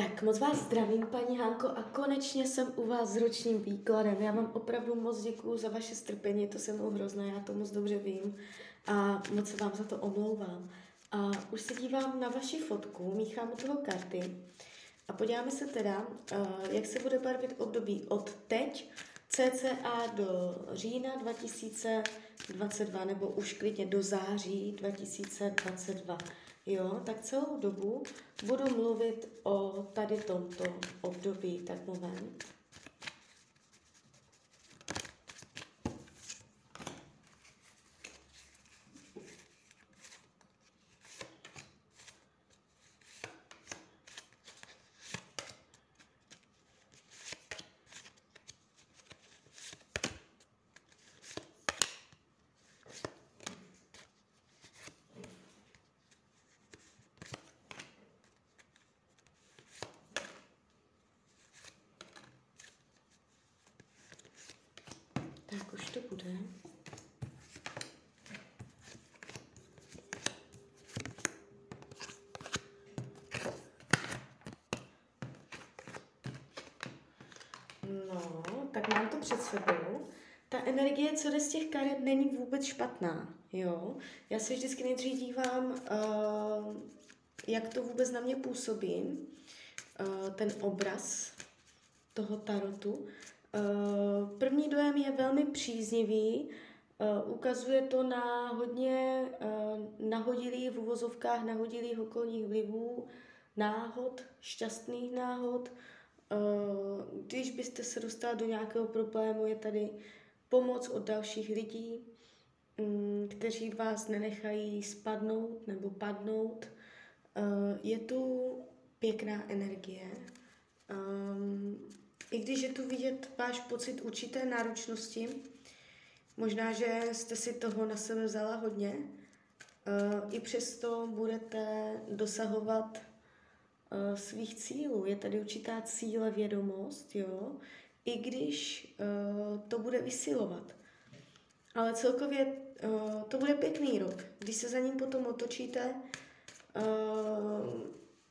Tak moc vás zdravím, paní Hanko, a konečně jsem u vás s ročním výkladem. Já vám opravdu moc děkuju za vaše strpení, to se mnou hrozné, já to moc dobře vím a moc se vám za to omlouvám. A už se dívám na vaši fotku, míchám u toho karty a podíváme se teda, eh, jak se bude barvit období od teď cca do října 2022 nebo už klidně do září 2022. Jo, tak celou dobu budu mluvit o tady tomto období, tak moment. Tak to bude. No, tak mám to před sebou. Ta energie, co jde z těch karet, není vůbec špatná, jo. Já se vždycky nejdřív dívám, uh, jak to vůbec na mě působí, uh, ten obraz toho tarotu. Uh, první dojem je velmi příznivý, uh, ukazuje to na hodně uh, nahodilých v uvozovkách nahodilých okolních vlivů, náhod, šťastných náhod. Když byste se dostali do nějakého problému, je tady pomoc od dalších lidí, mm, kteří vás nenechají spadnout nebo padnout. Je tu pěkná energie. Um, i když je tu vidět váš pocit určité náročnosti, možná, že jste si toho na sebe vzala hodně, uh, i přesto budete dosahovat uh, svých cílů. Je tady určitá cíle vědomost, jo, i když uh, to bude vysilovat. Ale celkově to bude pěkný rok. Když se za ním potom otočíte,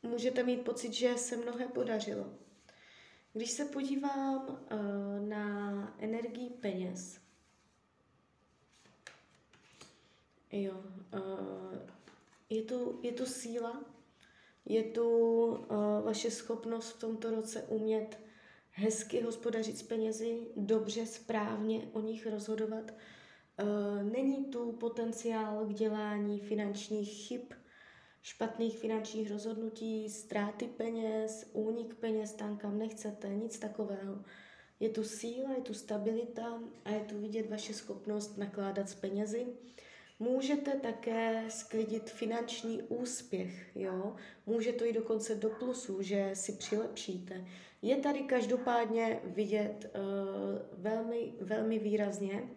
můžete mít pocit, že se mnohé podařilo. Když se podívám uh, na energii peněz, jo, uh, je, tu, je tu síla, je tu uh, vaše schopnost v tomto roce umět hezky hospodařit s penězi, dobře, správně o nich rozhodovat. Není tu potenciál k dělání finančních chyb, špatných finančních rozhodnutí, ztráty peněz, únik peněz tam, kam nechcete, nic takového. Je tu síla, je tu stabilita a je tu vidět vaše schopnost nakládat s penězi. Můžete také sklidit finanční úspěch, jo? Může to i dokonce do plusu, že si přilepšíte. Je tady každopádně vidět uh, velmi, velmi výrazně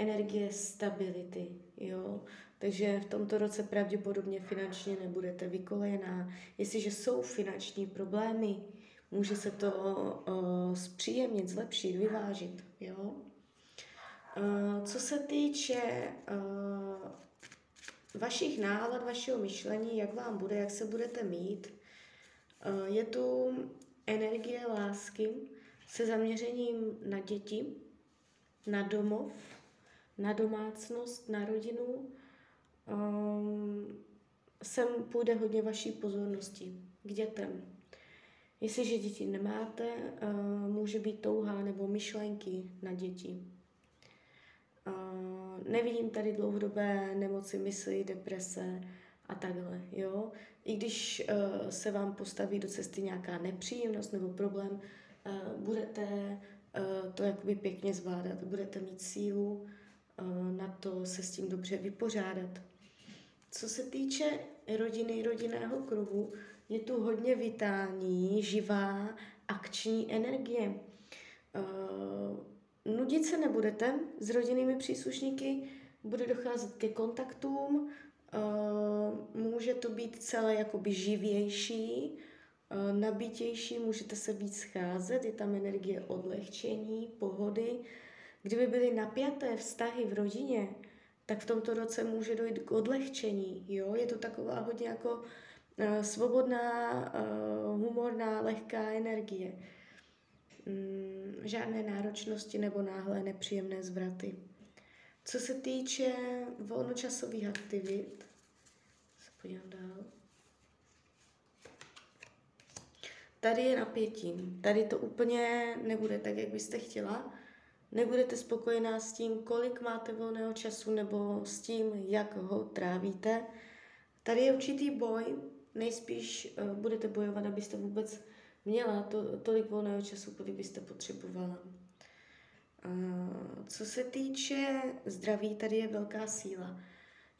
energie stability, jo? Takže v tomto roce pravděpodobně finančně nebudete vykolejená. Jestliže jsou finanční problémy, může se to uh, zpříjemnit, zlepšit, vyvážit. Jo? Uh, co se týče uh, vašich nálad, vašeho myšlení, jak vám bude, jak se budete mít, uh, je tu energie lásky se zaměřením na děti, na domov, na domácnost, na rodinu, um, sem půjde hodně vaší pozornosti k dětem. Jestliže děti nemáte, uh, může být touha nebo myšlenky na děti. Uh, nevidím tady dlouhodobé nemoci mysli, deprese a takhle, jo. I když se vám postaví do cesty nějaká nepříjemnost nebo problém, budete to jakoby pěkně zvládat, budete mít sílu na to se s tím dobře vypořádat. Co se týče rodiny, rodinného kruhu, je tu hodně vitální, živá, akční energie. Uh, nudit se nebudete s rodinnými příslušníky, bude docházet ke kontaktům, uh, může to být celé jakoby živější, uh, nabitější, můžete se víc scházet, je tam energie odlehčení, pohody. Kdyby byly napjaté vztahy v rodině, tak v tomto roce může dojít k odlehčení. Jo? Je to taková hodně jako Uh, svobodná, uh, humorná, lehká energie. Um, žádné náročnosti nebo náhlé nepříjemné zvraty. Co se týče volnočasových aktivit, se podívám dál. Tady je napětí. Tady to úplně nebude tak, jak byste chtěla. Nebudete spokojená s tím, kolik máte volného času nebo s tím, jak ho trávíte. Tady je určitý boj. Nejspíš uh, budete bojovat, abyste vůbec měla to, tolik volného času, kolik byste potřebovala. Uh, co se týče zdraví, tady je velká síla.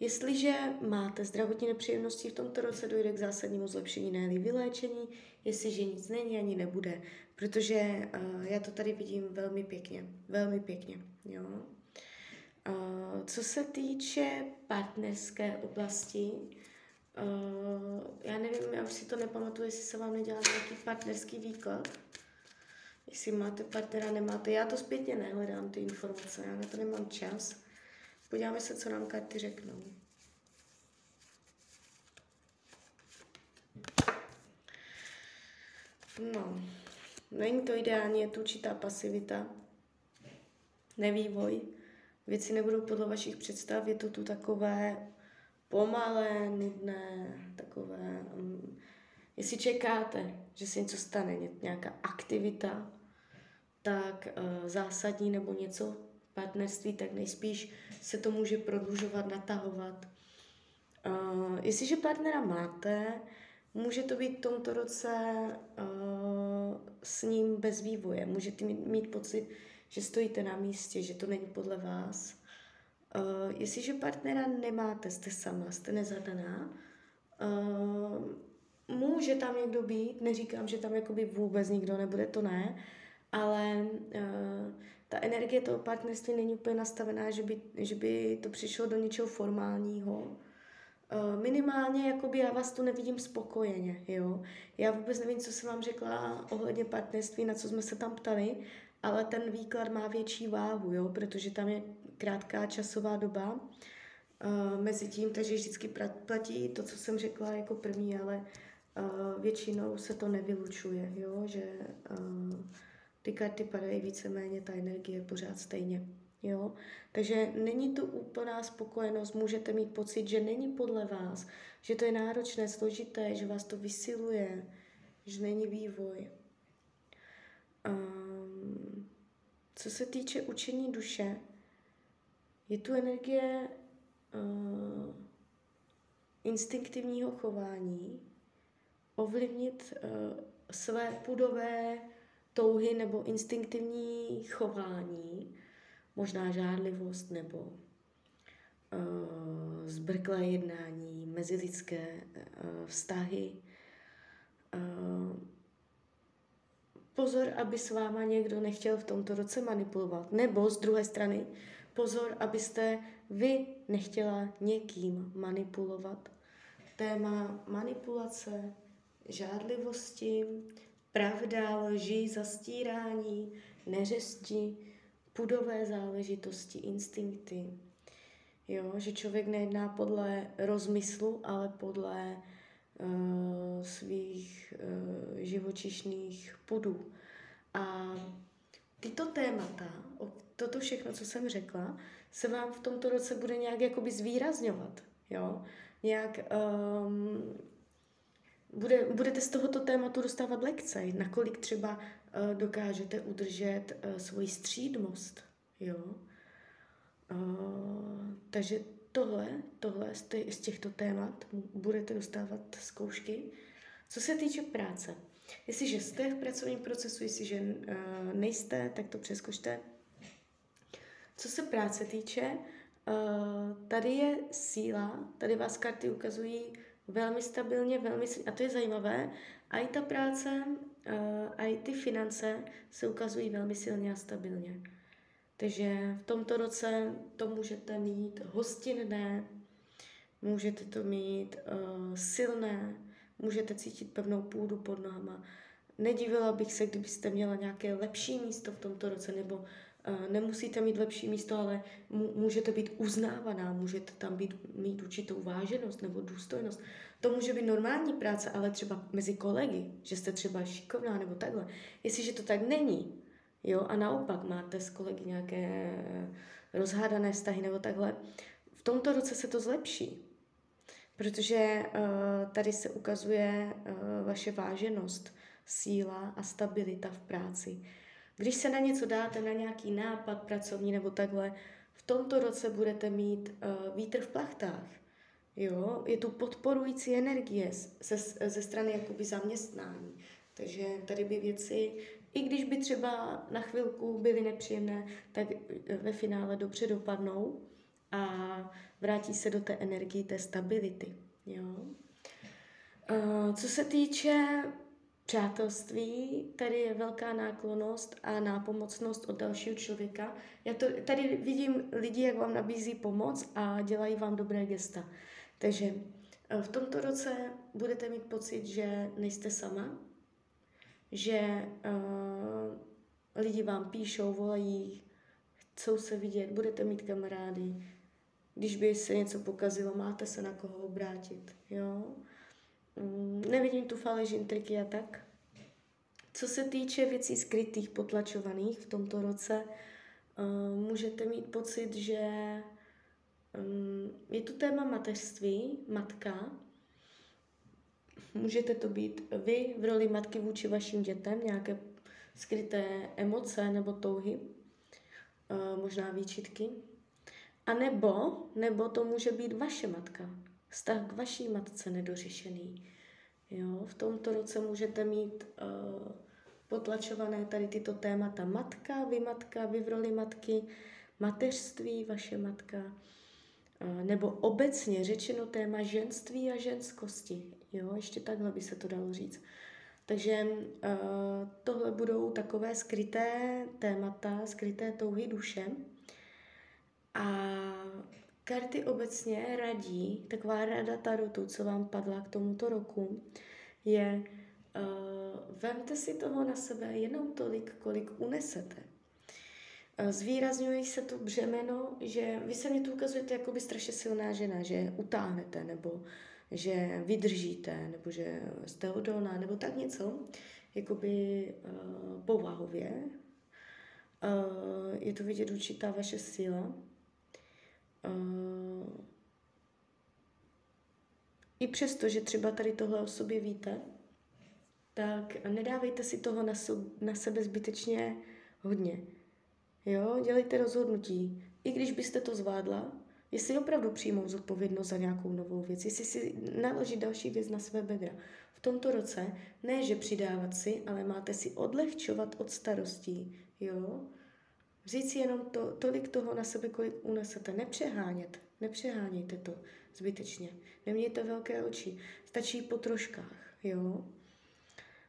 Jestliže máte zdravotní nepříjemnosti v tomto roce, dojde k zásadnímu zlepšení, ne vyléčení, jestliže nic není, ani nebude. Protože uh, já to tady vidím velmi pěkně, velmi pěkně, jo. Uh, co se týče partnerské oblasti, uh, já nevím, já už si to nepamatuju, jestli se vám nedělá nějaký partnerský výklad, jestli máte partnera, nemáte. Já to zpětně nehledám, ty informace, já na to nemám čas. Podíváme se, co nám karty řeknou. No, není to ideální, je tu určitá pasivita, nevývoj. Věci nebudou podle vašich představ, je to tu takové pomalé, nudné, takové... Um, jestli čekáte, že se něco stane, nějaká aktivita, tak uh, zásadní nebo něco partnerství, tak nejspíš se to může prodlužovat, natahovat. Uh, jestliže partnera máte, může to být v tomto roce uh, s ním bez vývoje. Můžete mít, mít pocit, že stojíte na místě, že to není podle vás. Uh, jestliže partnera nemáte, jste sama, jste nezadaná, uh, může tam někdo být, neříkám, že tam jakoby vůbec nikdo nebude, to ne, ale uh, ta energie toho partnerství není úplně nastavená, že by, že by to přišlo do něčeho formálního. Uh, minimálně jakoby já vás tu nevidím spokojeně, jo. Já vůbec nevím, co jsem vám řekla ohledně partnerství, na co jsme se tam ptali, ale ten výklad má větší váhu, jo, protože tam je krátká časová doba uh, mezi tím, takže vždycky platí to, co jsem řekla jako první, ale uh, většinou se to nevylučuje, jo, že ty karty padají víceméně, ta energie je pořád stejně. Jo? Takže není to úplná spokojenost, můžete mít pocit, že není podle vás, že to je náročné, složité, že vás to vysiluje, že není vývoj. Um, co se týče učení duše, je tu energie uh, instinktivního chování, ovlivnit uh, své pudové touhy nebo instinktivní chování, možná žádlivost nebo uh, zbrklé jednání, mezilidské uh, vztahy. Uh, pozor, aby s váma někdo nechtěl v tomto roce manipulovat. Nebo z druhé strany, pozor, abyste vy nechtěla někým manipulovat. Téma manipulace, žádlivosti, pravda, lži, zastírání, neřesti, pudové záležitosti, instinkty. Jo, že člověk nejedná podle rozmyslu, ale podle uh, svých uh, živočišných pudů. A tyto témata, toto všechno, co jsem řekla, se vám v tomto roce bude nějak jakoby zvýrazňovat. Jo? Nějak um, bude, budete z tohoto tématu dostávat lekce, nakolik třeba uh, dokážete udržet uh, svoji střídmost. Jo? Uh, takže tohle, tohle z, tě, z těchto témat budete dostávat zkoušky. Co se týče práce, jestliže jste v pracovním procesu, jestliže uh, nejste, tak to přeskočte. Co se práce týče, uh, tady je síla, tady vás karty ukazují velmi stabilně, velmi, a to je zajímavé, a i ta práce, a i ty finance se ukazují velmi silně a stabilně. Takže v tomto roce to můžete mít hostinné, můžete to mít uh, silné, můžete cítit pevnou půdu pod nohama. Nedivila bych se, kdybyste měla nějaké lepší místo v tomto roce, nebo Nemusíte mít lepší místo, ale můžete být uznávaná, můžete tam být, mít určitou váženost nebo důstojnost. To může být normální práce, ale třeba mezi kolegy, že jste třeba šikovná nebo takhle. Jestliže to tak není, jo, a naopak máte s kolegy nějaké rozhádané vztahy nebo takhle, v tomto roce se to zlepší. Protože uh, tady se ukazuje uh, vaše váženost, síla a stabilita v práci. Když se na něco dáte, na nějaký nápad pracovní nebo takhle, v tomto roce budete mít uh, vítr v plachtách. Jo, je tu podporující energie ze, ze strany jakoby zaměstnání. Takže tady by věci, i když by třeba na chvilku byly nepříjemné, tak ve finále dobře dopadnou a vrátí se do té energie, té stability. Jo? Uh, co se týče přátelství, tady je velká náklonost a nápomocnost od dalšího člověka. Já to, tady vidím lidi, jak vám nabízí pomoc a dělají vám dobré gesta. Takže v tomto roce budete mít pocit, že nejste sama, že uh, lidi vám píšou, volají, chcou se vidět, budete mít kamarády, když by se něco pokazilo, máte se na koho obrátit, jo. Mm, nevidím tu faleš, intriky a tak. Co se týče věcí skrytých, potlačovaných v tomto roce, uh, můžete mít pocit, že um, je tu téma mateřství, matka. Můžete to být vy v roli matky vůči vašim dětem, nějaké skryté emoce nebo touhy, uh, možná výčitky. A nebo, nebo to může být vaše matka. Vztah k vaší matce nedořešený. Jo, v tomto roce můžete mít uh, potlačované tady tyto témata matka, vy matka, vy v roli matky, mateřství, vaše matka, uh, nebo obecně řečeno téma ženství a ženskosti. Jo, ještě takhle by se to dalo říct. Takže uh, tohle budou takové skryté témata, skryté touhy duše, a karty obecně radí, taková rada tarotu, co vám padla k tomuto roku, je uh, vemte si toho na sebe jenom tolik, kolik unesete. Uh, zvýrazňuje se to břemeno, že vy se mi tu ukazujete jako by strašně silná žena, že utáhnete, nebo že vydržíte, nebo že jste odolná, nebo tak něco, jakoby uh, povahově. Uh, je to vidět určitá vaše síla. I přesto, že třeba tady tohle o sobě víte, tak nedávejte si toho na, so, na sebe zbytečně hodně. Jo, dělejte rozhodnutí. I když byste to zvládla, jestli opravdu přijmout zodpovědnost za nějakou novou věc, jestli si naložit další věc na své bedra. V tomto roce ne, že přidávat si, ale máte si odlehčovat od starostí. Jo? Říct si jenom to, tolik toho na sebe, kolik unesete. Nepřehánět. Nepřehánějte to zbytečně. Nemějte velké oči. Stačí po troškách, jo.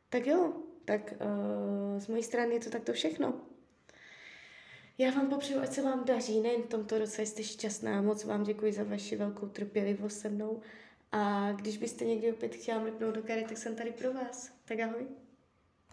Tak jo, tak uh, z mojí strany je to takto všechno. Já vám popřeju, ať se vám daří, nejen v tomto roce jste šťastná. Moc vám děkuji za vaši velkou trpělivost se mnou. A když byste někdy opět chtěla mrknout do kary, tak jsem tady pro vás. Tak ahoj.